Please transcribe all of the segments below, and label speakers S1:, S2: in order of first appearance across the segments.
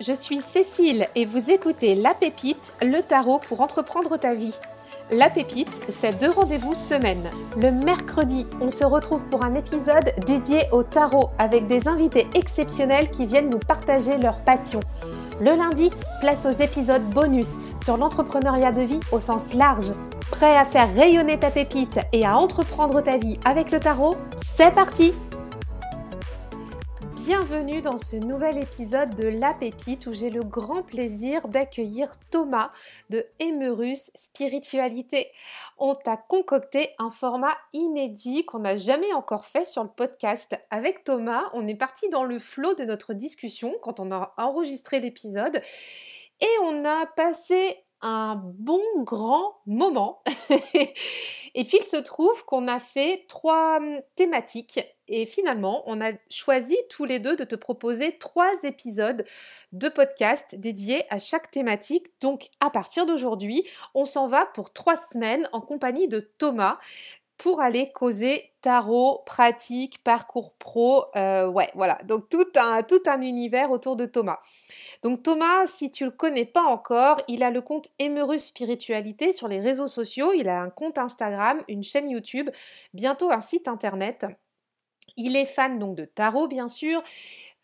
S1: je suis Cécile et vous écoutez La Pépite, le tarot pour entreprendre ta vie. La Pépite, c'est deux rendez-vous semaine. Le mercredi, on se retrouve pour un épisode dédié au tarot avec des invités exceptionnels qui viennent nous partager leur passion. Le lundi, place aux épisodes bonus sur l'entrepreneuriat de vie au sens large. Prêt à faire rayonner ta pépite et à entreprendre ta vie avec le tarot? C'est parti Bienvenue dans ce nouvel épisode de La Pépite où j'ai le grand plaisir d'accueillir Thomas de Emerus Spiritualité. On t'a concocté un format inédit qu'on n'a jamais encore fait sur le podcast. Avec Thomas, on est parti dans le flot de notre discussion quand on a enregistré l'épisode et on a passé un bon grand moment. et puis il se trouve qu'on a fait trois hum, thématiques et finalement on a choisi tous les deux de te proposer trois épisodes de podcast dédiés à chaque thématique. Donc à partir d'aujourd'hui, on s'en va pour trois semaines en compagnie de Thomas pour aller causer tarot, pratique, parcours pro. Euh, ouais, voilà. Donc tout un, univers autour de Thomas. Donc Thomas, si tu le connais pas encore, il a le compte Emerus Spiritualité sur les réseaux sociaux. Il a un compte Instagram, une chaîne YouTube, bientôt un site internet. Il est fan donc de tarot bien sûr,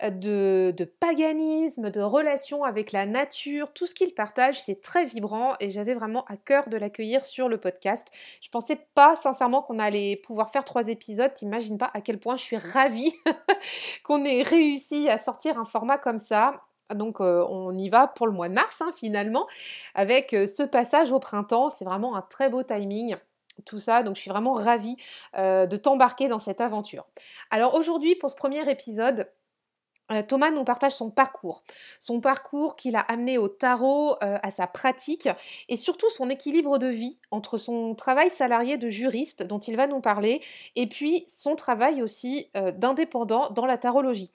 S1: euh, de, paganisme, de relations avec la nature, tout ce qu'il partage, c'est très vibrant et j'avais vraiment à cœur de l'accueillir sur le podcast. Je pensais pas sincèrement qu'on allait pouvoir faire trois épisodes, t'imagines pas à quel point je suis ravie qu'on ait réussi à sortir un format comme ça. Donc euh, on y va pour le mois de mars hein, finalement avec euh, ce passage au printemps, c'est vraiment un très beau timing tout ça. Donc je suis vraiment ravie de t'embarquer dans cette aventure. Alors aujourd'hui, pour ce premier épisode, Thomas nous partage son parcours, son parcours qu'il a amené au tarot, à sa pratique et surtout son équilibre de vie entre son travail salarié de juriste dont il va nous parler et puis son travail aussi d'indépendant dans la tarologie.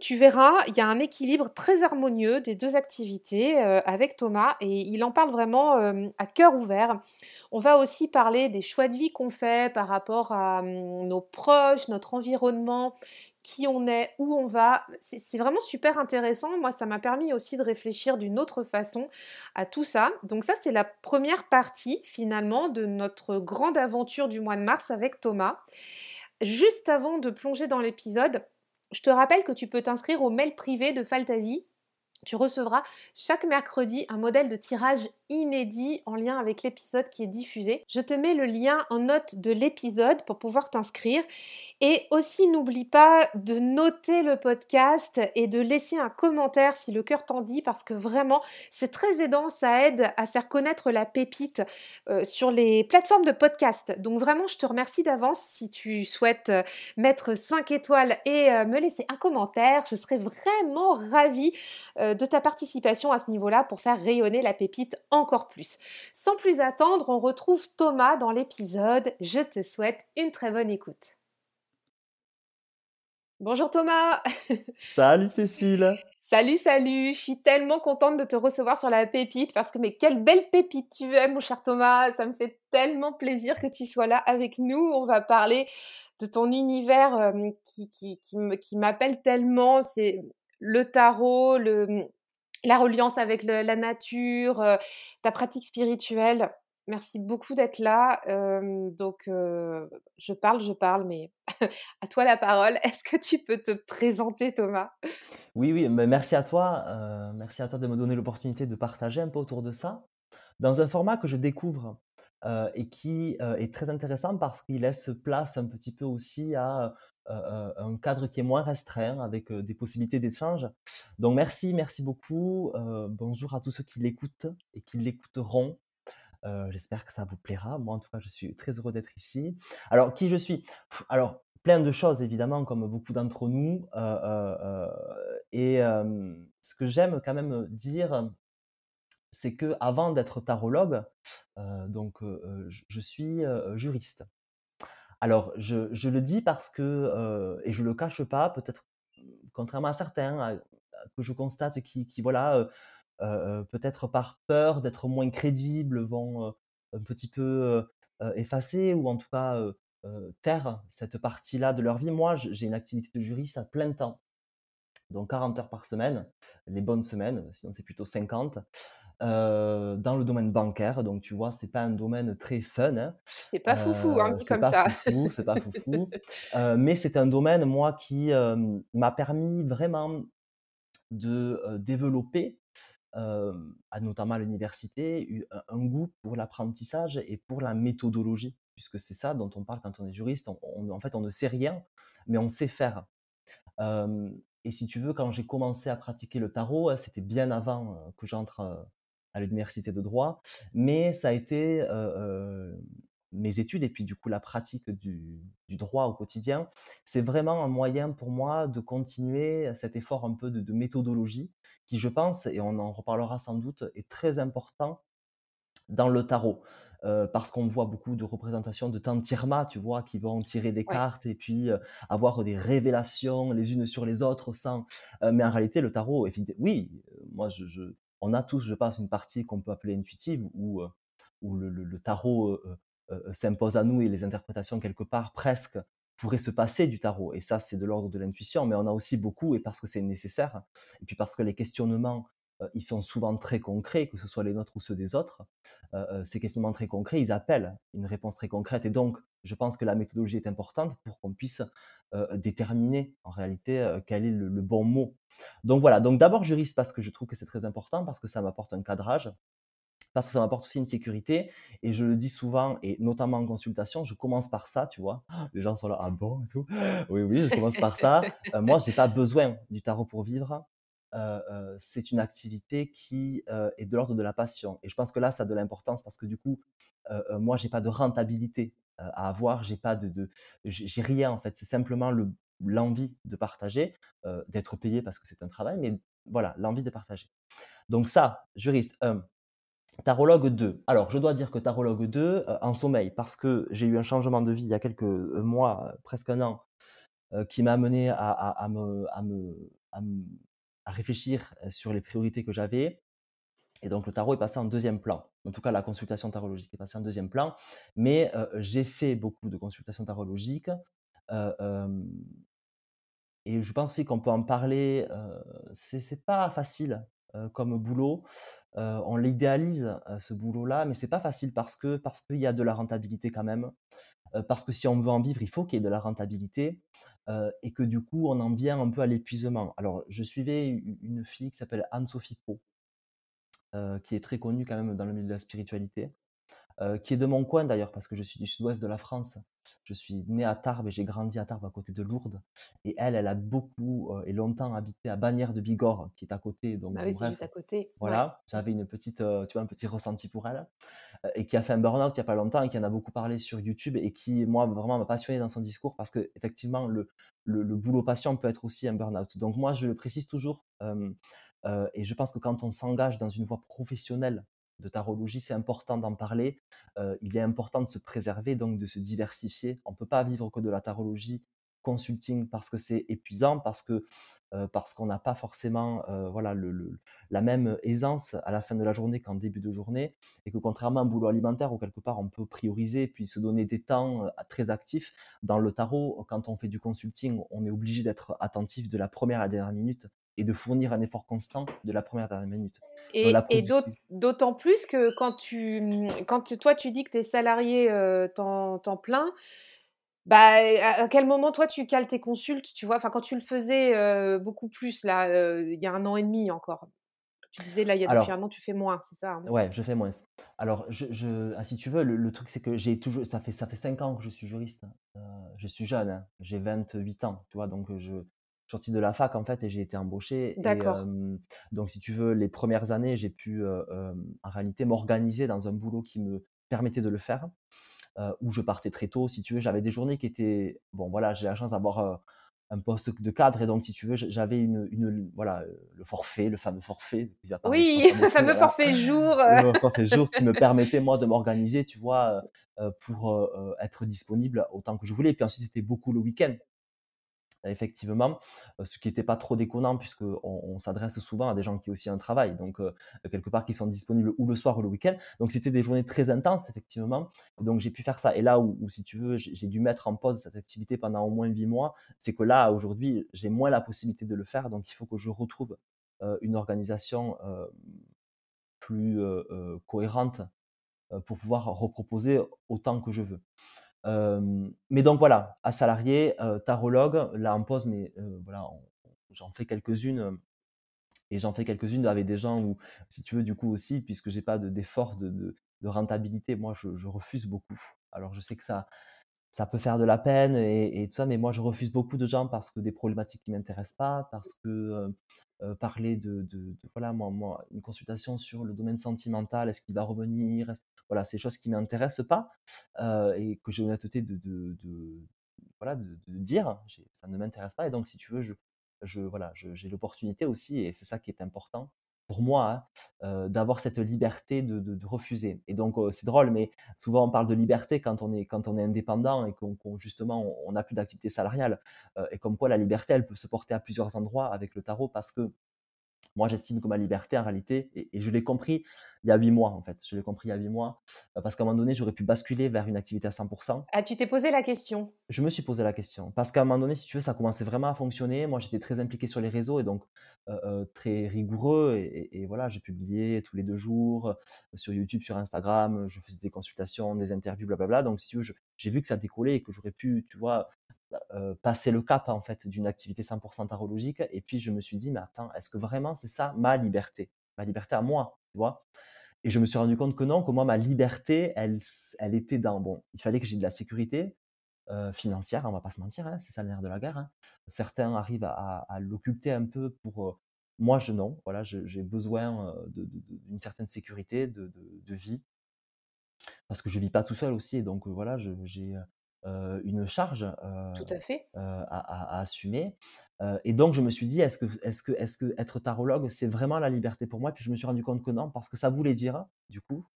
S1: Tu verras, il y a un équilibre très harmonieux des deux activités avec Thomas et il en parle vraiment à cœur ouvert. On va aussi parler des choix de vie qu'on fait par rapport à hum, nos proches, notre environnement qui on est, où on va. C'est vraiment super intéressant. Moi, ça m'a permis aussi de réfléchir d'une autre façon à tout ça. Donc ça, c'est la première partie finalement de notre grande aventure du mois de mars avec Thomas. Juste avant de plonger dans l'épisode, je te rappelle que tu peux t'inscrire au mail privé de Fantasy tu recevras chaque mercredi un modèle de tirage inédit en lien avec l'épisode qui est diffusé. Je te mets le lien en note de l'épisode pour pouvoir t'inscrire. Et aussi n'oublie pas de noter le podcast et de laisser un commentaire si le cœur t'en dit parce que vraiment c'est très aidant, ça aide à faire connaître la pépite euh, sur les plateformes de podcast. Donc vraiment je te remercie d'avance si tu souhaites euh, mettre 5 étoiles et euh, me laisser un commentaire. Je serais vraiment ravie de ta participation à ce niveau-là pour faire rayonner la pépite encore plus. Sans plus attendre, on retrouve Thomas dans l'épisode. Je te souhaite une très bonne écoute. Bonjour Thomas
S2: Salut Cécile
S1: Salut, salut, je suis tellement contente de te recevoir sur la pépite parce que mais quelle belle pépite tu es mon cher Thomas, ça me fait tellement plaisir que tu sois là avec nous. On va parler de ton univers euh, qui, qui, qui m'appelle tellement, c'est le tarot, le, la reliance avec la nature, euh, ta pratique spirituelle. Merci beaucoup d'être là. donc, je parle, je parle, mais à toi la parole. Est-ce que tu peux te présenter, Thomas?
S2: Oui, oui, mais merci à toi. merci à toi de me donner l'opportunité de partager un peu autour de ça. Dans un format que je découvre et qui est très intéressant parce qu'il laisse place un petit peu aussi à un cadre qui est moins restreint avec des possibilités d'échange. Donc merci, merci beaucoup. bonjour à tous ceux qui l'écoutent et qui l'écouteront. J'espère que ça vous plaira. Moi, en tout cas, je suis très heureux d'être ici. Alors, qui je suis? Alors, plein de choses, évidemment, comme beaucoup d'entre nous. et ce que j'aime quand même dire, c'est que avant d'être tarologue, donc je suis juriste. Alors, je, le dis parce que, et je le cache pas, peut-être contrairement à certains que je constate qui, voilà, peut-être par peur d'être moins crédibles, vont un petit peu effacer ou en tout cas taire cette partie-là de leur vie. Moi, j'ai une activité de juriste à plein temps. donc 40 heures par semaine, les bonnes semaines, sinon c'est plutôt 50, heu, dans le domaine bancaire. Donc tu vois, c'est pas un domaine très fun, hein,
S1: C'est pas foufou, hein,
S2: heu,
S1: dit comme
S2: pas
S1: ça.
S2: c'est pas foufou, heu, mais c'est un domaine, moi, qui, m'a permis vraiment de, développer, à notamment à l'université, un goût pour l'apprentissage et pour la méthodologie. Puisque c'est ça dont on parle quand on est juriste, on on en fait, on ne sait rien, mais on sait faire. Et si tu veux, quand j'ai commencé à pratiquer le tarot, hein, c'était bien avant, que j'entre, à l'université de droit, mais ça a été, mes études et puis du coup la pratique du du droit au quotidien, c'est vraiment un moyen pour moi de continuer cet effort un peu de de méthodologie qui, je pense et on en reparlera sans doute, est très important dans le tarot. Parce qu'on voit beaucoup de représentations de tantirma, tu vois? Qui vont tirer des
S1: Ouais.
S2: cartes et puis, avoir des révélations les unes sur les autres sans mais en réalité le tarot oui, moi je je on a tous, je pense, une partie qu'on peut appeler intuitive où, heu, où le le tarot, heu heu, s'impose à nous et les interprétations quelque part presque pourraient se passer du tarot. Et ça c'est de l'ordre de l'intuition, mais on a aussi beaucoup et parce que c'est nécessaire et puis parce que les questionnements, ils sont souvent très concrets, que ce soit les nôtres ou ceux des autres, heu heu, ces questionnements très concrets, ils appellent une réponse très concrète et donc je pense que la méthodologie est importante pour qu'on puisse, déterminer en réalité, quel est le bon mot. Donc voilà, donc d'abord juriste parce que je trouve que c'est très important, parce que ça m'apporte un cadrage, parce que ça m'apporte aussi une sécurité et je le dis souvent et notamment en consultation, je commence par ça, tu vois? Les gens sont là: «Ah bon?» et tout. Oui, oui, je commence par ça. Moi, j'ai pas besoin du tarot pour vivre. Heu heu, c'est une activité qui, heu, est de l'ordre de la passion et je pense que là, ça a de l'importance parce que du coup, moi, j'ai pas de rentabilité, à avoir, j'ai pas de de j'ai rien en fait. C'est simplement le l'envie de partager, d'être payé parce que c'est un travail, mais voilà, l'envie de partager. Donc ça, juriste 1. Tarologue 2. Alors, je dois dire que tarologue 2, heu, en sommeil, parce que j'ai eu un changement de vie il y a quelques, mois, presque un an, qui m'a amené à à me à me à réfléchir, sur les priorités que j'avais et donc le tarot est passé en deuxième plan. En tout cas, la consultation tarologique est passée en deuxième plan, mais j'ai fait beaucoup de consultations tarologiques, et je pense aussi qu'on peut en parler, heu, c'est pas facile, comme boulot. On l'idéalise, ce boulot-là, mais c'est pas facile parce que parce qu'il y a de la rentabilité quand même. Parce que si on veut en vivre, il faut qu'il y ait de la rentabilité, et que du coup, on en vient un peu à l'épuisement. Alors, je suivais une fille qui s'appelle Anne-Sophie Piot, heu, qui est très connue quand même dans le milieu de la spiritualité heu, qui est de mon coin d'ailleurs, parce que je suis du sud-ouest de la France. Je suis né à Tarbes et j'ai grandi à Tarbes, à côté de Lourdes. Et elle, elle a beaucoup euh, et longtemps habité à Bagnères de Bigorre, qui est à côté. Donc, bon,
S1: oui, c'est juste à côté. Ouais.
S2: voilà, j'avais une petite, euh, tu vois, un petit ressenti pour elle. Euh, et qui a fait un burn-out il n'y a pas longtemps et qui en a beaucoup parlé sur YouTube et qui, moi, vraiment m'a passionné dans son discours parce que, effectivement, le, le, le boulot passion peut être aussi un burn-out. Donc, moi, je le précise toujours. euh, euh, et je pense que quand on s'engage dans une voie professionnelle de tarologie, c'est important d'en parler. Euh, il est important de se préserver, donc de se diversifier. On ne peut pas vivre que de la tarologie consulting parce que c'est épuisant, parce que euh, parce qu'on n'a pas forcément euh, voilà, le, la même aisance à la fin de la journée qu'en début de journée, et que contrairement à un boulot alimentaire où quelque part on peut prioriser puis se donner des temps très actifs, dans le tarot, quand on fait du consulting, on est obligé d'être attentif de la première à la dernière minute et de fournir un effort constant de la première à la dernière minute.
S1: Et, d'autant plus que quand tu, quand tu- toi tu dis que tu es salarié euh, temps, temps plein, bah à, quel moment toi tu cales tes consultes, tu vois, enfin quand tu le faisais euh, beaucoup plus là, euh, il y a un an et demi encore. Tu disais là, il y a depuis un an, tu fais moins, c'est ça, hein?
S2: Ouais, je fais moins. Alors, je je ah, si tu veux, le le truc, c'est que j'ai toujours ça fait ça fait 5 ans que je suis juriste. Heu, je suis jeune, hein, j'ai 28 ans, tu vois? Donc, je sorti de la fac, en fait et j'ai été embauché et
S1: D'accord.
S2: donc si tu veux, les premières années, j'ai pu, en réalité m'organiser dans un boulot qui me permettait de le faire où je partais très tôt. Si tu veux, j'avais des journées qui étaient bon voilà, j'ai la chance d'avoir, un poste de cadre et donc si tu veux, j'avais une une voilà, le forfait, le fameux forfait
S1: Oui, le fameux forfait jour.
S2: Le forfait jour qui me permettait moi de m'organiser, tu vois, pour, être disponible autant que je voulais. Puis ensuite, c'était beaucoup le week-end. Effectivement, ce qui était pas trop déconnant puisqu'on on s'adresse souvent à des gens qui ont aussi un travail, donc quelque part qui sont disponibles ou le soir ou le week-end. Donc c'était des journées très intenses effectivement, donc j'ai pu faire ça et là où si tu veux, j'ai dû mettre en pause cette activité pendant au moins 8 mois, c'est que là, aujourd'hui, j'ai moins la possibilité de le faire, donc il faut que je retrouve, une organisation, plus, cohérente, pour pouvoir reproposer autant que je veux. Mais donc voilà, à salarié, tarologue, là en pause, mais voilà, j'en fais quelques-unes, et j'en fais quelques-unes avec des gens où, si tu veux, du coup aussi, puisque j'ai pas de d'effort de de de rentabilité, moi je refuse beaucoup. Alors je sais que ça ça peut faire de la peine et tout ça, mais moi je refuse beaucoup de gens parce que des problématiques qui m'intéressent pas, parce que, parler de voilà, moi, une consultation sur le domaine sentimental, est-ce qu'il va revenir? Voilà, c'est des choses qui m'intéressent pas, et que j'ai l'honnêteté de de de voilà, de dire, ça ne m'intéresse pas et donc si tu veux, je je voilà, j'ai l'opportunité aussi et c'est ça qui est important pour moi, hein, d'avoir cette liberté de de refuser et donc c'est drôle, mais souvent on parle de liberté quand on est quand on est indépendant et qu'on justement on n'a plus d'activité salariale, et comme quoi la liberté, elle peut se porter à plusieurs endroits avec le tarot parce que moi, j'estime que ma liberté, en réalité, et je l'ai compris il y a huit mois, en fait. Je l'ai compris il y a huit mois, euh, parce qu'à un moment donné, j'aurais pu basculer vers une activité à 100%.
S1: Ah, tu t'es posé la question?
S2: Je me suis posé la question. Parce qu'à un moment donné, si tu veux, ça commençait vraiment à fonctionner. Moi, j'étais très impliqué sur les réseaux et donc euh, euh, très rigoureux. Et, et- et voilà, je publiais tous les deux jours sur YouTube, sur Instagram. Je faisais des consultations, des interviews, blablabla. Donc, si tu veux, j'ai vu que ça décollait et que j'aurais pu, tu vois, euh, passer le cap en fait d'une activité 100% tarologique. Et puis je me suis dit, mais attends, est-ce que vraiment c'est ça ma liberté? Ma liberté à moi, tu vois? Et je me suis rendu compte que non, que moi, ma liberté, elle, elle était dans, bon, il fallait que j'ai de la sécurité euh, financière, on va pas se mentir, hein, c'est ça le nerf de la guerre. hein. Certains arrivent à, à l'occulter un peu pour... euh, moi, je non, voilà, j'ai besoin euh, d'une certaine sécurité de, de- vie parce que je vis pas tout seul aussi et donc, voilà, j'ai, une charge,
S1: Tout à fait.
S2: heu, à à à assumer, et donc je me suis dit: «Est-ce que est-ce que est-ce que être tarologue, c'est vraiment la liberté pour moi?» puis je me suis rendu compte que non, parce que ça voulait dire, du coup,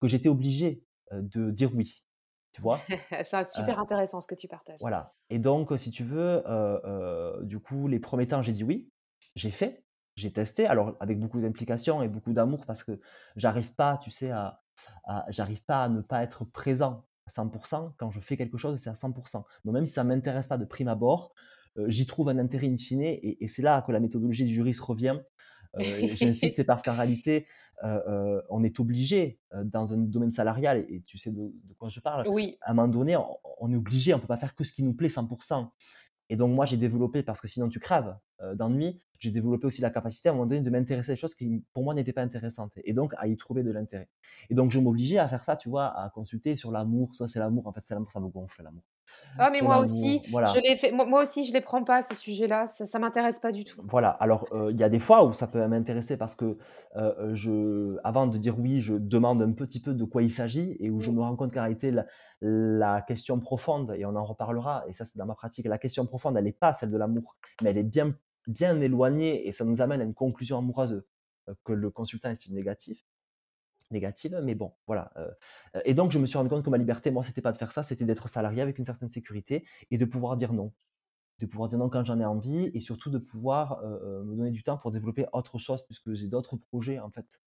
S2: que j'étais obligé, de dire «oui», tu vois?
S1: C'est super intéressant ce que tu partages.
S2: voilà et donc si tu veux, du coup, les premiers temps, j'ai dit «oui». J'ai fait, j'ai testé, alors avec beaucoup d'implication et beaucoup d'amour parce que j'arrive pas, tu sais, à à j'arrive pas à ne pas être présent 100% Quand je fais quelque chose, c'est à 100% Donc même si ça m'intéresse pas de prime abord, heu, j'y trouve un intérêt in fine et et c'est là que la méthodologie du juriste revient. Heu, j'insiste, c'est parce qu'en réalité, heu, on est obligé, dans un domaine salarial et et tu sais de de quoi je parle,
S1: Oui,
S2: à un moment donné, on on est obligé, on peut pas faire que ce qui nous plaît 100% et donc moi, j'ai développé, parce que sinon tu crèves euh, d'ennui, j'ai développé aussi la capacité à un moment donné de m'intéresser à des choses qui pour moi n'étaient pas intéressantes et donc à y trouver de l'intérêt. Et donc je m'obligeais à faire ça, tu vois, à consulter sur l'amour, ça c'est l'amour, en fait c'est l'amour, ça me gonfle l'amour.
S1: Ah mais moi aussi, je fait moi aussi je les prends pas ces sujets-là, ça ça m'intéresse pas du tout.
S2: Voilà, alors, il y a des fois où ça peut m'intéresser parce que, je avant de dire oui, je demande un petit peu de quoi il s'agit et où je me rends compte qu'en réalité la la question profonde et on en reparlera et ça c'est dans ma pratique, la question profonde elle n'est pas celle de l'amour, mais elle est bien bien éloignée et ça nous amène à une conclusion amoureuse, que le consultant estime négatif négative, mais bon, voilà, heu heu et donc je me suis rendu compte que ma liberté, moi, c'était pas de faire ça, c'était d'être salarié avec une certaine sécurité et de pouvoir dire non de pouvoir dire non quand j'en ai envie et surtout de pouvoir, heu, me donner du temps pour développer autre chose puisque j'ai d'autres projets en fait,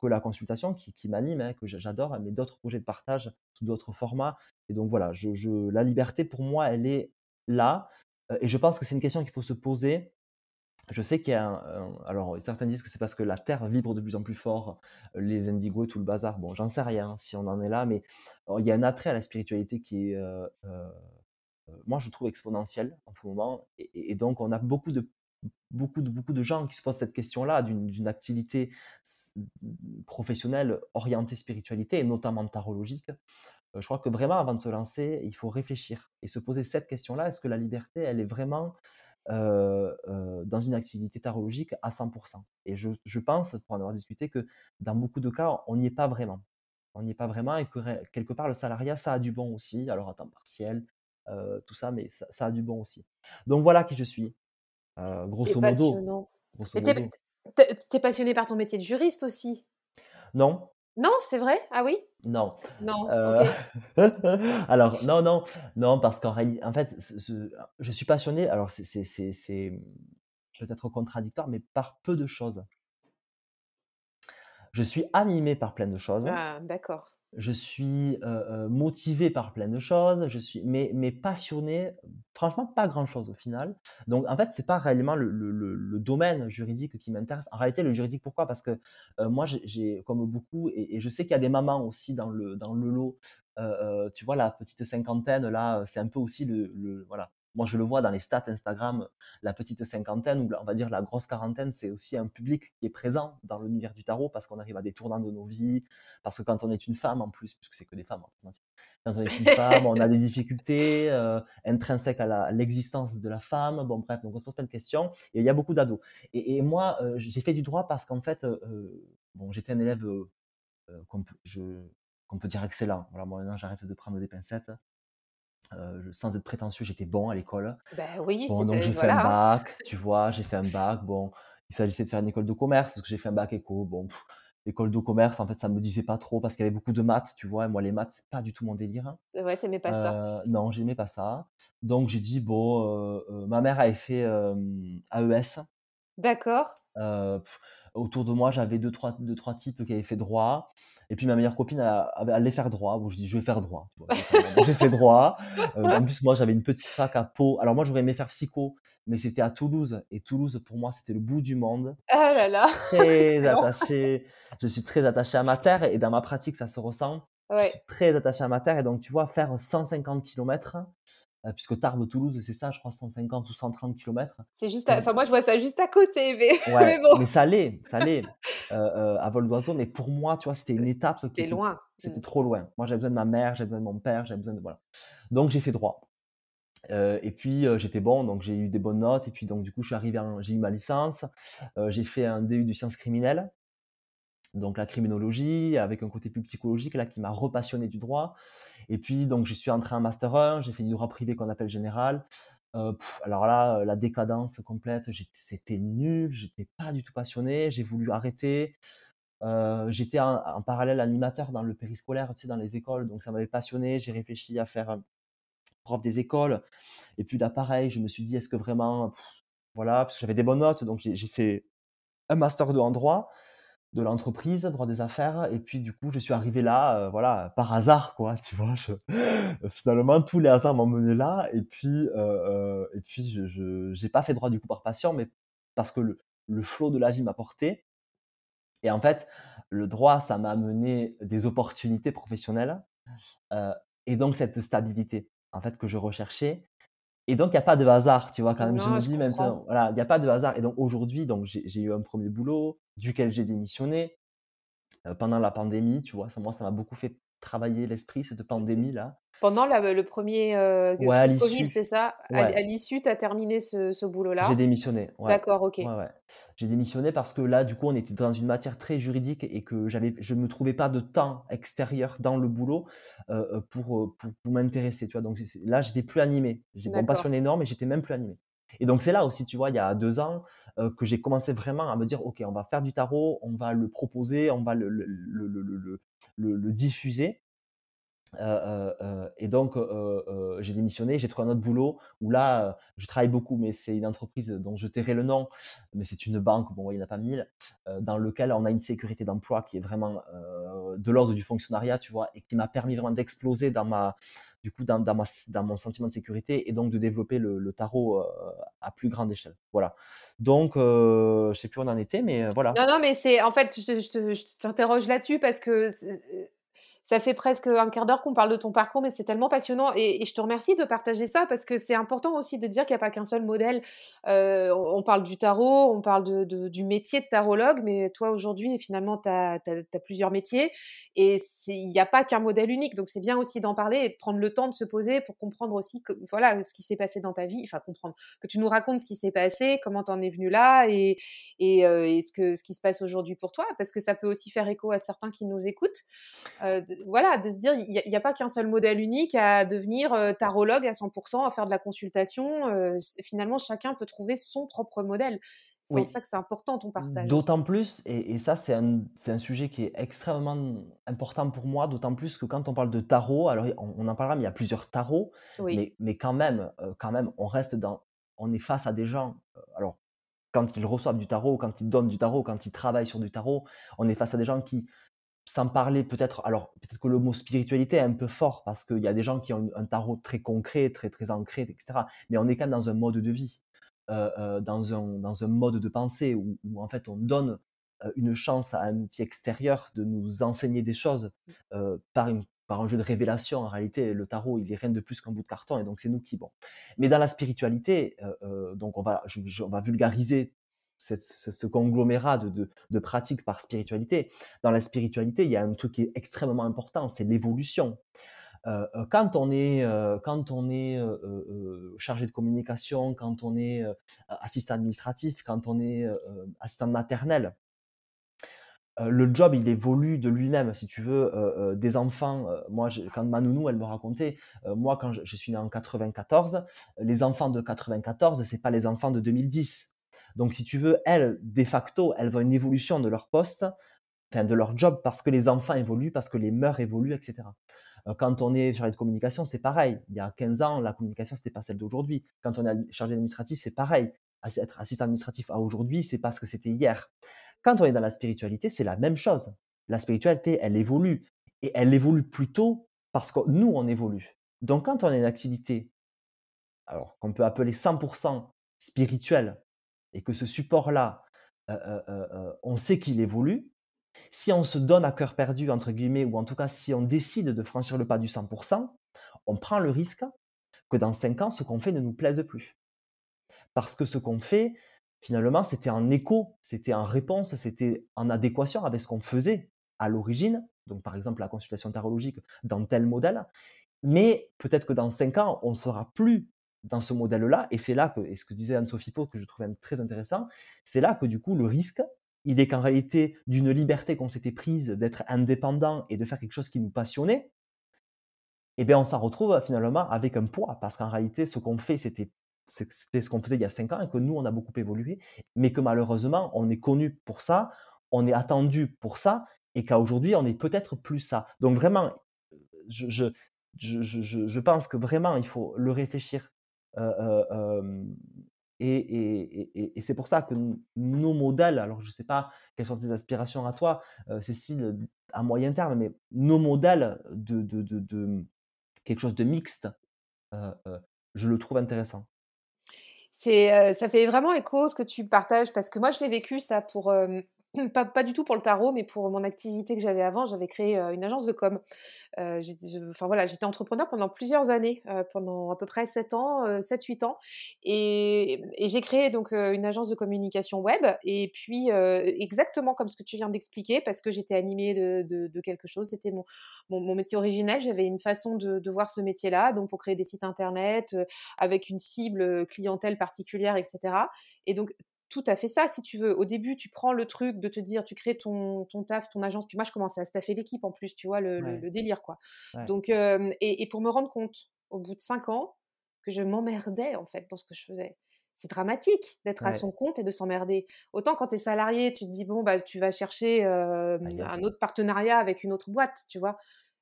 S2: que la consultation qui qui m'animent, hein, que j'a j'adore, mais d'autres projets de partage sous d'autres formats et donc voilà, je la liberté pour moi, elle est là, et je pense que c'est une question qu'il faut se poser. Je sais qu'il y a alors certains disent que c'est parce que la terre vibre de plus en plus fort, les indigos et tout le bazar. Bon, j'en sais rien si on en est là, mais, heu, il y a un attrait à la spiritualité qui est, heu heu heu, moi je trouve exponentielle en ce moment et donc on a beaucoup de beaucoup de beaucoup de gens qui se posent cette question-là d'une activité professionnelle orientée spiritualité et notamment tarologique. Je crois que vraiment avant de se lancer, il faut réfléchir et se poser cette question-là: «Est-ce que la liberté, elle est vraiment, heu heu, dans une activité tarologique à 100 Et je je pense, pour en avoir discuté, que dans beaucoup de cas, on n'y est pas vraiment. On n'y est pas vraiment et que quelque part le salariat, ça a du bon aussi, alors à temps partiel, heu, tout ça, mais ça ça a du bon aussi. Donc voilà qui je suis, grosso modo, grosso
S1: Mais
S2: modo.
S1: tu es tu es passionné par ton métier de juriste aussi?
S2: Non,
S1: Non, c'est vrai? Ah oui?
S2: Non.
S1: Non, OK.
S2: alors non, non, non parce qu'en réali en fait, je suis passionné alors c'est peut-être contradictoire, mais par peu de choses. Je suis animé par plein de choses.
S1: Ah d'accord.
S2: Je suis, heu heu, motivé par plein de choses, je suis mais mais passionné, franchement pas grand-chose au final. Donc en fait, c'est pas réellement le le le le domaine juridique qui m'intéresse. En réalité, le juridique pourquoi? Parce que, heu, moi j'ai comme beaucoup et et je sais qu'il y a des mamans aussi dans le dans le lot, tu vois la petite cinquantaine là, c'est un peu aussi le le voilà. Moi je le vois dans les stats Instagram, la petite cinquantaine ou on va dire la grosse quarantaine, c'est aussi un public qui est présent dans l'univers du tarot parce qu'on arrive à des tournants de nos vies, parce que quand on est une femme en plus, puisque c'est que des femmes, mentir. Quand on est une femme, on a des difficultés euh, intrinsèques à l'existence de la femme. Bon, bref, donc on se pose plein de questions. Et il y a beaucoup d'ados. Et, moi, euh, j'ai fait du droit parce qu'en fait, euh, bon, j'étais un élève qu'on peut, peut dire excellent. Voilà, moi maintenant, j'arrête de prendre des pincettes. Euh, sans être prétentieux, j'étais bon à l'école.
S1: Ben oui,
S2: Bon, donc j'ai fait un
S1: hein.
S2: bac, tu vois, j'ai fait un bac. Bon, il s'agissait de faire une école de commerce, parce que j'ai fait un bac éco. Bon, pff, l'école de commerce, en fait, ça me disait pas trop parce qu'il y avait beaucoup de maths, tu vois. Et moi, les maths, c'est pas du tout mon délire. hein.
S1: Ouais, tu pas ça.
S2: Non, j'aimais pas ça. Donc j'ai dit, bon, euh, ma mère avait fait AES.
S1: D'accord.
S2: Autour de moi, j'avais deux trois deux trois types qui avaient fait droit et puis ma meilleure copine allait faire droit. Bon, je dis: «Je vais faire droit», bon, j'ai fait droit. En plus, moi, j'avais une petite fac à Pau. Alors moi, j'aurais aimé faire psycho, mais c'était à Toulouse et Toulouse, pour moi, c'était le bout du monde.
S1: Ah là là,
S2: Très attaché je suis très attaché à ma terre et dans ma pratique, ça se ressent. Je suis très attaché à ma terre et donc tu vois, faire 150 kilomètres, heu, puisque Tarbes-Toulouse, c'est ça, je crois 150 ou 130 kilomètres.
S1: c'est juste à enfin moi je vois ça juste à côté, mais
S2: Ouais,
S1: mais bon,
S2: mais ça l'est, ça l'est, heu heu, à vol d'oiseau, mais pour moi, tu vois, c'était une étape
S1: c'était
S2: était
S1: loin. Mmh.
S2: c'était trop loin. Moi, j'avais besoin de ma mère, j'avais besoin de mon père, j'avais besoin de voilà. Donc j'ai fait droit, et puis, j'étais bon, donc j'ai eu des bonnes notes et puis donc du coup, je suis arrivé en j'ai eu ma licence, j'ai fait un DU de sciences criminelles, donc la criminologie avec un côté plus psychologique là qui m'a repassionné du droit et puis donc je suis entré en master 1, j'ai fait du droit privé qu'on appelle général. Heu, alors là, heu, la décadence complète, c'était nul, j'étais pas du tout passionné, j'ai voulu arrêter. Heu, j'étais en parallèle animateur dans le périscolaire, tu sais, dans les écoles, donc ça m'avait passionné. J'ai réfléchi à faire, prof des écoles et puis là, pareil, je me suis dit: «Est-ce que vraiment» voilà, parce que j'avais des bonnes notes, donc j'ai fait un master 2 en droit de l'entreprise, droit des affaires et puis du coup, je suis arrivé là, heu, voilà, par hasard quoi, tu vois? Je finalement, tous les hasards m'ont mené là et puis, heu et puis je j'ai pas fait droit du coup par passion, mais parce que le le flot de la vie m'a porté et en fait, le droit, ça m'a amené des opportunités professionnelles, et donc cette stabilité, en fait, que je recherchais et donc il y a pas de hasard, tu vois? Quand même, je me
S1: je
S2: dis maintenant, voilà, il y a pas de hasard et donc aujourd'hui, donc j'ai eu un premier boulot, duquel j'ai démissionné, heu, pendant la pandémie, tu vois? Ça, moi, ça m'a beaucoup fait travailler l'esprit, cette pandémie-là.
S1: Pendant le
S2: premier
S1: euh, Covid, c'est ça? À, l'issue, tu as terminé ce, boulot-là?
S2: J'ai démissionné. Ouais.
S1: D'accord, ok.
S2: J'ai démissionné parce que là, du coup, on était dans une matière très juridique et que je ne me trouvais pas de temps extérieur dans le boulot euh, euh, pour, euh, pour, pour m'intéresser. Donc là, j'étais plus animé. J'ai
S1: une
S2: passion énorme et j'étais même plus animé. Et donc c'est là aussi, tu vois, il y a deux ans, que j'ai commencé vraiment à me dire, OK, on va faire du tarot, on va le proposer, on va le diffuser et donc heu heu, j'ai démissionné, j'ai trouvé un autre boulot où là, je travaille beaucoup, mais c'est une entreprise dont je tairai le nom, mais c'est une banque, bon, il y en a pas 1000, heu, dans lequel on a une sécurité d'emploi qui est vraiment, de l'ordre du fonctionnariat, tu vois? Et qui m'a permis vraiment d'exploser dans ma du coup, dans dans mon sentiment de sécurité et donc de développer le tarot, à plus grande échelle. Voilà. Donc heu, je sais plus où on en était, mais voilà.
S1: Non, non, mais c'est en fait, je te je te je t'interroge là-dessus parce que ça fait presque un quart d'heure qu'on parle de ton parcours, mais c'est tellement passionnant et je te remercie de partager ça parce que c'est important aussi de dire qu'il y a pas qu'un seul modèle. Heu, on parle du tarot, on parle de du métier de tarologue, mais toi aujourd'hui finalement tu as plusieurs métiers et il y a pas qu'un modèle unique. Donc c'est bien aussi d'en parler et de prendre le temps de se poser pour comprendre aussi voilà, ce qui s'est passé dans ta vie, enfin comprendre, que tu nous racontes ce qui s'est passé, comment tu en es venu là et et ce que ce qui se passe aujourd'hui pour toi, parce que ça peut aussi faire écho à certains qui nous écoutent. De voilà, de se dire, il y a pas qu'un seul modèle unique à devenir, heu, tarologue à 100% à faire de la consultation, heu, c finalement chacun peut trouver son propre modèle. C'est en ça que c'est important ton partage
S2: D'autant plus, et, ça c'est un, un, sujet qui est extrêmement important pour moi, d'autant plus que quand on parle de tarot, alors on, en parlera, mais il y a plusieurs tarots, mais, mais quand même, euh, quand même, on reste dans, on est face à des gens, euh, alors quand ils reçoivent du tarot, quand ils donnent du tarot, quand ils travaillent sur du tarot, on est face à des gens qui, sans parler peut-être, alors peut-être que le mot spiritualité est un peu fort parce qu'il y a des gens qui ont un tarot très concret, très très ancré, etc. Mais on est quand même dans un mode de vie. Euh, euh, dans, un, dans un mode de pensée où, en fait on donne euh, une chance à un outil extérieur de nous enseigner des choses mmh. par, une, par un jeu de révélation. En réalité, le tarot, il est rien de plus qu'un bout de carton, et donc c'est nous qui bon. Mais dans la spiritualité, donc on va, on va vulgariser ce, conglomérat de, de, pratiques par spiritualité. Dans la spiritualité, il y a un truc qui est extrêmement important, c'est l'évolution. Euh, euh, quand on est, euh, quand on est chargé de communication, quand on est assistant administratif, quand on est assistant maternel, le job, il évolue de lui-même, si tu veux. des enfants, moi, quand ma nounou, elle me racontait, moi, quand je, suis né en 94, les enfants de 94, c'est pas les enfants de 2010. Donc, si tu veux, elles, de facto, elles ont une évolution de leur poste, enfin, de leur job, parce que les enfants évoluent, parce que les mœurs évoluent, etc. Euh, quand on est chargé de communication, c'est pareil. Il y a 15 ans, la communication, c'était pas celle d'aujourd'hui. Quand on est chargé administratif, c'est pareil. Être assistant administratif à aujourd'hui, c'est pas ce que c'était hier. Quand on est dans la spiritualité, c'est la même chose. La spiritualité, elle évolue. Et elle évolue plutôt parce que nous, on évolue. Donc, quand on a une activité, alors qu'on peut appeler 100% spirituelle, et que ce support-là, euh, euh, on sait qu'il évolue, si on se donne à cœur perdu, entre guillemets, ou en tout cas si on décide de franchir le pas du 100%, on prend le risque que dans 5 ans, ce qu'on fait ne nous plaise plus. Parce que ce qu'on fait, finalement, c'était en écho, c'était en réponse, c'était en adéquation avec ce qu'on faisait à l'origine, donc par exemple la consultation tarologique dans tel modèle, mais peut-être que dans 5 ans, on ne sera plus dans ce modèle-là, et c'est là que, et ce que disait Anne-Sophie Pau, que je trouvais très intéressant, c'est là que du coup le risque, il est qu'en réalité, d'une liberté qu'on s'était prise d'être indépendant et de faire quelque chose qui nous passionnait, eh bien, on s'en retrouve finalement avec un poids, parce qu'en réalité, ce qu'on fait, c'était ce qu'on faisait il y a cinq ans et que nous, on a beaucoup évolué, mais que malheureusement, on est connu pour ça, on est attendu pour ça, et qu'aujourd'hui, on n'est peut-être plus ça. Donc vraiment, je, je, je, je, pense que vraiment, il faut le réfléchir euh, euh, et, c'est pour ça que nos modèles, alors je ne sais pas quelles sont tes aspirations à toi, euh, Cécile, à moyen terme, mais nos modèles de, quelque chose de mixte, je le trouve intéressant.
S1: C'est, ça fait vraiment écho ce que tu partages parce que moi je l'ai vécu ça pour pas, du tout pour le tarot, mais pour mon activité que j'avais avant, j'avais créé une agence de com. Euh, enfin voilà, j'étais entrepreneur pendant plusieurs années, pendant à peu près 7 ans, 7-8 ans, et, j'ai créé donc une agence de communication web. Et puis exactement comme ce que tu viens d'expliquer, parce que j'étais animée de, de, quelque chose, c'était mon, mon, métier originel. J'avais une façon de, de voir ce métier-là, donc pour créer des sites internet avec une cible clientèle particulière, etc. Et donc tout à fait ça, si tu veux. Au début, tu prends le truc de te dire, tu crées ton, ton taf, ton agence. Puis moi, je commençais à staffer l'équipe en plus, tu vois, le, délire, quoi. Donc, et, pour me rendre compte, au bout de cinq ans, que je m'emmerdais, en fait, dans ce que je faisais. C'est dramatique d'être à son compte et de s'emmerder. Autant quand tu es salarié, tu te dis, bon, bah, tu vas chercher un autre partenariat avec une autre boîte, tu vois.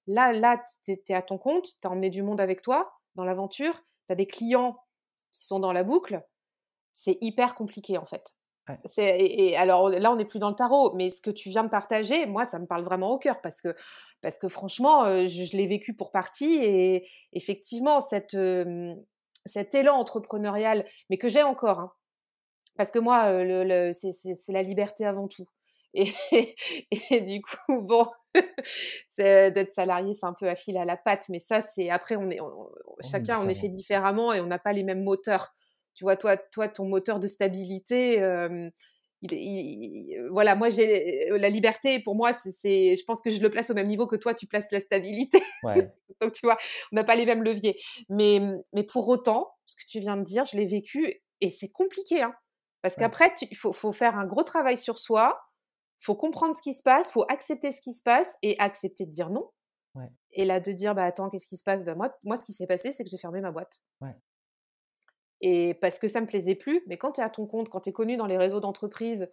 S1: Là, là tu es, à ton compte, tu as emmené du monde avec toi dans l'aventure, tu as des clients qui sont dans la boucle c'est hyper compliqué en fait. Et, alors là, on n'est plus dans le tarot, mais ce que tu viens de partager, moi, ça me parle vraiment au cœur parce que, parce que franchement, je, l'ai vécu pour partie et effectivement, cette, cet élan entrepreneurial, mais que j'ai encore, hein, parce que moi, le, c'est la liberté avant tout. Et, et, du coup, bon, d'être salarié, c'est un peu à fil à la patte, mais ça, c'est après, on est, chacun, on est fait différemment et on n'a pas les mêmes moteurs tu vois, toi, toi ton moteur de stabilité, il, voilà, moi, j'ai la liberté, pour moi, c'est, je pense que je le place au même niveau que toi, tu places la stabilité. Donc, tu vois, on n'a pas les mêmes leviers. Mais, mais pour autant, ce que tu viens de dire, je l'ai vécu et c'est compliqué, hein, parce qu'après, il faut, faut, faire un gros travail sur soi, faut comprendre ce qui se passe, faut accepter ce qui se passe et accepter de dire non. Et là, de dire, bah attends, qu'est-ce qui se passe? Bah, moi, moi, ce qui s'est passé, c'est que j'ai fermé ma boîte. Et parce que ça me plaisait plus. Mais quand tu es à ton compte, quand tu es connu dans les réseaux d'entreprise,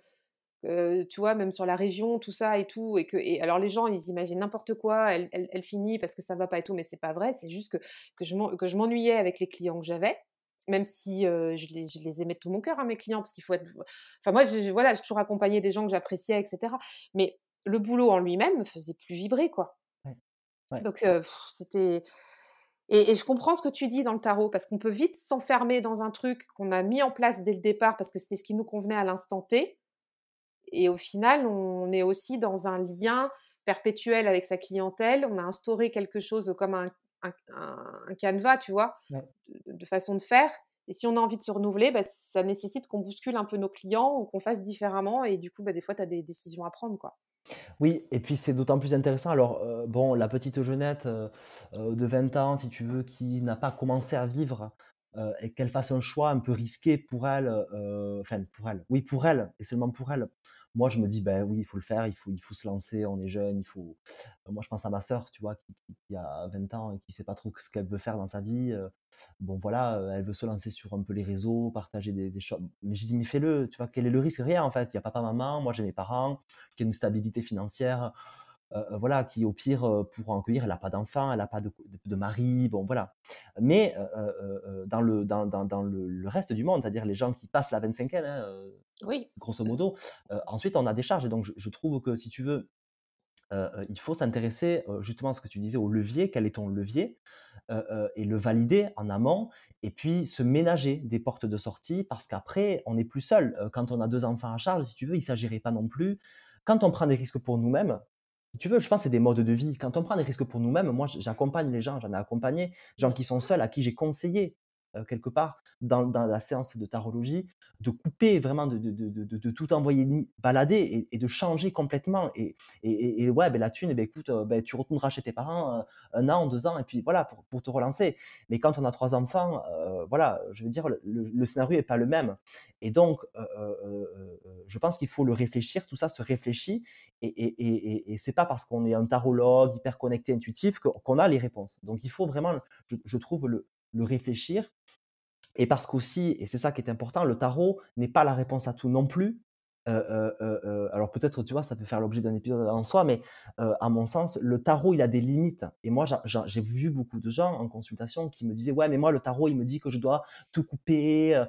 S1: tu vois, même sur la région, tout ça et tout, et que, et alors les gens, ils imaginent n'importe quoi, elle, elle, finit parce que ça va pas et tout, mais c'est pas vrai, c'est juste que, que je m'ennuyais avec les clients que j'avais, même si je, les, je, les, aimais de tout mon cœur, à hein, mes clients, parce qu'il faut être. Enfin, moi, je, voilà, j'ai toujours accompagné des gens que j'appréciais, etc. Mais le boulot en lui-même me faisait plus vibrer, quoi. Donc, c'était. Et, je comprends ce que tu dis dans le tarot, parce qu'on peut vite s'enfermer dans un truc qu'on a mis en place dès le départ, parce que c'était ce qui nous convenait à l'instant T. Et au final, on est aussi dans un lien perpétuel avec sa clientèle. On a instauré quelque chose comme un, un, canevas, tu vois, de, façon de faire. Et si on a envie de se renouveler, bah, ça nécessite qu'on bouscule un peu nos clients ou qu'on fasse différemment. Et du coup, bah, des fois, tu as des décisions à prendre. quoi.
S2: Oui, et puis c'est d'autant plus intéressant. Alors, euh, bon, la petite Jeunette euh, euh, de 20 ans, si tu veux, qui n'a pas commencé à vivre et qu'elle fasse un choix un peu risqué pour elle, enfin pour elle, oui pour elle, et seulement pour elle, moi, je me dis, ben oui, il faut le faire, il faut, il faut se lancer, on est jeune, il faut. Moi, je pense à ma sœur, tu vois, qui, a 20 ans et qui sait pas trop ce qu'elle veut faire dans sa vie. Bon, voilà, elle veut se lancer sur un peu les réseaux, partager des, choses. Mais je dis, mais fais-le, tu vois, quel est le risque? Rien, en fait. Il y a papa, maman, moi, j'ai mes parents, qui ont une stabilité financière. Voilà, qui au pire pour en cueillir, elle n'a pas d'enfant, elle n'a pas de, de, mari, bon voilà. Mais dans, le, dans, dans, le, reste du monde, c'est-à-dire les gens qui passent la 25e, hein,
S1: oui.
S2: grosso modo, ensuite on a des charges. Et donc je, trouve que si tu veux, il faut s'intéresser justement à ce que tu disais au levier, quel est ton levier, et le valider en amont, et puis se ménager des portes de sortie, parce qu'après on n'est plus seul. quand on a deux enfants à charge, si tu veux, il ne s'agirait pas non plus. Quand on prend des risques pour nous-mêmes, si tu veux, je pense que c'est des modes de vie. Quand on prend des risques pour nous-mêmes, moi, j'accompagne les gens, j'en ai accompagné, gens qui sont seuls, à qui j'ai conseillé quelque part dans, la séance de tarologie, de couper vraiment, de, tout envoyer balader et, de changer complètement. Et, ouais, ben, la thune, ben, écoute, ben, tu retourneras chez tes parents un an, deux ans, et puis voilà, pour, te relancer. Mais quand on a trois enfants, voilà, je veux dire, le, scénario n'est pas le même. Et donc, je pense qu'il faut le réfléchir, tout ça se réfléchit, et, c'est pas parce qu'on est un tarologue hyper connecté, intuitif, qu'on a les réponses. Donc, il faut vraiment, je, trouve, le réfléchir et parce qu'aussi, et c'est ça qui est important, le tarot n'est pas la réponse à tout non plus. alors peut-être, tu vois, ça peut faire l'objet d'un épisode en soi, mais à mon sens, le tarot, il a des limites. Et moi, j'ai vu beaucoup de gens en consultation qui me disaient, ouais, mais moi, le tarot, il me dit que je dois tout couper.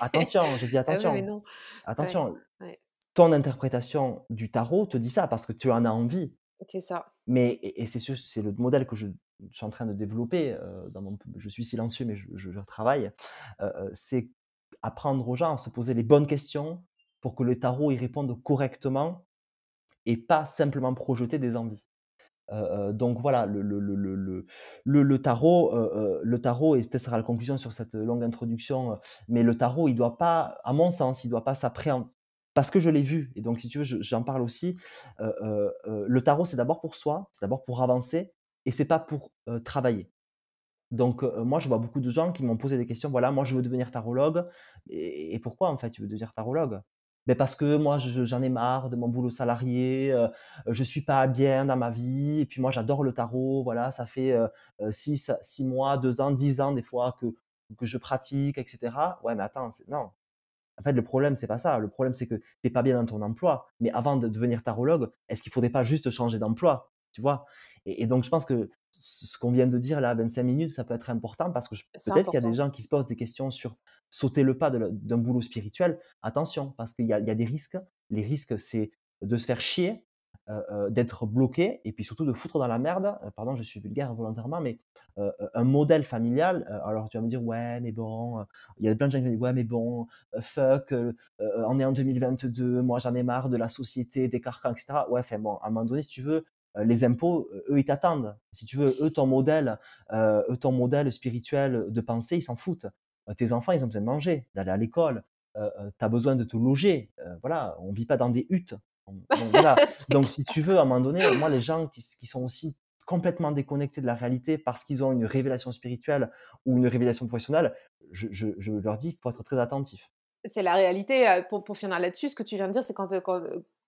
S2: attention, je dis ah attention, attention. Ton interprétation du tarot te dit ça parce que tu en as envie.
S1: C'est ça.
S2: Mais, et, c'est c'est le modèle que je, suis en train de développer, mon, je suis silencieux, mais je, je, travaille, c'est apprendre aux gens à se poser les bonnes questions pour que le tarot y réponde correctement et pas simplement projeter des envies. donc voilà, le tarot, le tarot, et peut-être sera la conclusion sur cette longue introduction, mais le tarot, il doit pas, à mon sens, il doit pas s'appréhender parce que je l'ai vu. Et donc, si tu veux, j'en parle aussi. le tarot, c'est d'abord pour soi, c'est d'abord pour avancer, et c'est pas pour travailler. Donc, moi, je vois beaucoup de gens qui m'ont posé des questions. Voilà, moi, je veux devenir tarologue. Et, pourquoi, en fait, tu veux devenir tarologue? Ben parce que moi, j'en ai marre de mon boulot salarié, je je suis pas bien dans ma vie, et puis moi, j'adore le tarot. Voilà, ça fait six, six mois, deux ans, dix ans des fois que, que je pratique, etc. Ouais, mais attends, non, en fait, le problème, c'est pas ça. Le problème, c'est que tu n'es pas bien dans ton emploi. Mais avant de devenir tarologue, est-ce qu'il faudrait pas juste changer d'emploi? Tu vois? Et, donc, je pense que ce qu'on vient de dire là, 25 minutes, ça peut être important parce que peut-être qu'il y a des gens qui se posent des questions sur sauter le pas d'un boulot spirituel. Attention, parce qu'il y, y, a des risques. Les risques, c'est de se faire chier d'être bloqué et puis surtout de foutre dans la merde, pardon, je suis vulgaire volontairement, mais un modèle familial. alors tu vas me dire, ouais, mais bon, il y a plein de gens qui me disent, ouais, mais bon, fuck, on est en 2022, moi j'en ai marre de la société, des carcans, etc. Ouais, enfin bon, à un moment donné, si tu veux, les impôts, eux, ils t'attendent. Si tu veux, eux, ton modèle, eux, ton modèle spirituel de pensée, ils s'en foutent. tes enfants, ils ont besoin de manger, d'aller à l'école. tu as besoin de te loger. voilà, on vit pas dans des huttes. Donc, si tu veux, à un moment donné, moi, les gens qui, sont aussi complètement déconnectés de la réalité parce qu'ils ont une révélation spirituelle ou une révélation professionnelle, je, leur dis qu'il faut être très attentif.
S1: C'est la réalité. Pour, pour finir là-dessus, ce que tu viens de dire, c'est quand, quand,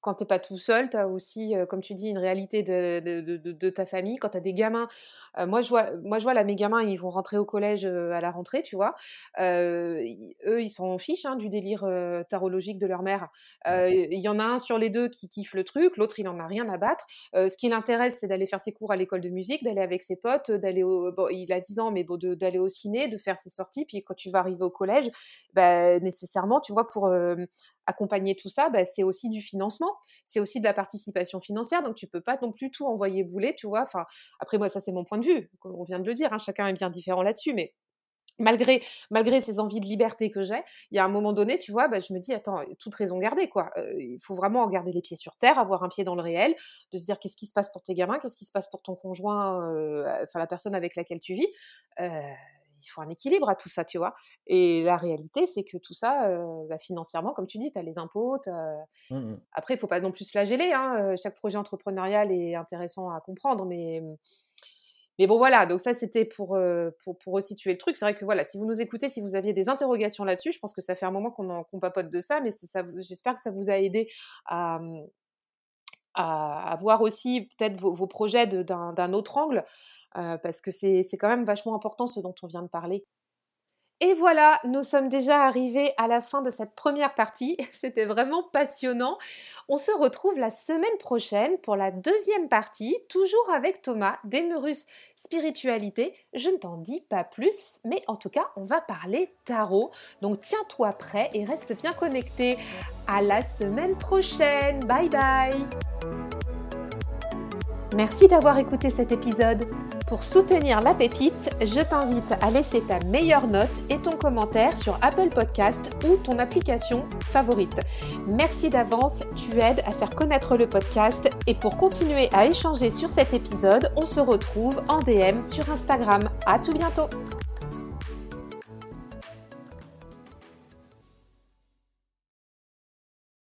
S1: quand tu n'es pas tout seul, tu as aussi, comme tu dis, une réalité de, ta famille. Quand tu as des gamins, moi, je vois, moi je vois là, mes gamins, ils vont rentrer au collège à la rentrée, tu vois. eux, ils s'en fichent hein, du délire tarologique de leur mère. Il y en a un sur les deux qui kiffe le truc, l'autre, il n'en a rien à battre. ce qui l'intéresse, c'est d'aller faire ses cours à l'école de musique, d'aller avec ses potes, d'aller au... Bon, il a 10 ans, mais bon, d'aller au ciné, de faire ses sorties. Puis quand tu vas arriver au collège, bah, nécessairement, tu vois, pour accompagner tout ça, bah, c'est aussi du financement, c'est aussi de la participation financière. Donc tu peux pas non plus tout envoyer bouler, tu vois. Enfin, après moi, ça c'est mon point de vue. On vient de le dire, hein, chacun est bien différent là-dessus, mais malgré, malgré ces envies de liberté que j'ai, il y a un moment donné, tu vois, bah, je me dis, attends, toute raison gardée, quoi. il faut vraiment garder les pieds sur terre, avoir un pied dans le réel, de se dire qu'est-ce qui se passe pour tes gamins, qu'est-ce qui se passe pour ton conjoint, enfin la personne avec laquelle tu vis. Il faut un équilibre à tout ça, tu vois? Et la réalité, c'est que tout ça, bah, financièrement, comme tu dis, tu as les impôts. Mmh Après, il ne faut pas non plus se flageller. Hein, chaque projet entrepreneurial est intéressant à comprendre, mais mais bon, voilà, donc ça, c'était pour, pour, pour, resituer le truc. C'est vrai que voilà, si vous nous écoutez, si vous aviez des interrogations là-dessus, je pense que ça fait un moment qu'on papote de ça, mais ça, j'espère que ça vous a aidé à, mmh, à, voir aussi peut-être vos, vos, projets d'un autre angle, parce que c'est quand même vachement important ce dont on vient de parler. Et voilà, nous sommes déjà arrivés à la fin de cette première partie. C'était vraiment passionnant. On se retrouve la semaine prochaine pour la deuxième partie, toujours avec Thomas d'Emerus Spiritualité. Je ne t'en dis pas plus, mais en tout cas, on va parler tarot. Donc tiens-toi prêt et reste bien connecté. À la semaine prochaine. Bye bye. Merci d'avoir écouté cet épisode. Pour soutenir la pépite, je t'invite à laisser ta meilleure note et ton commentaire sur Apple Podcast ou ton application favorite. Merci d'avance, tu aides à faire connaître le podcast et pour continuer à échanger sur cet épisode, on se retrouve en DM sur Instagram. À tout bientôt.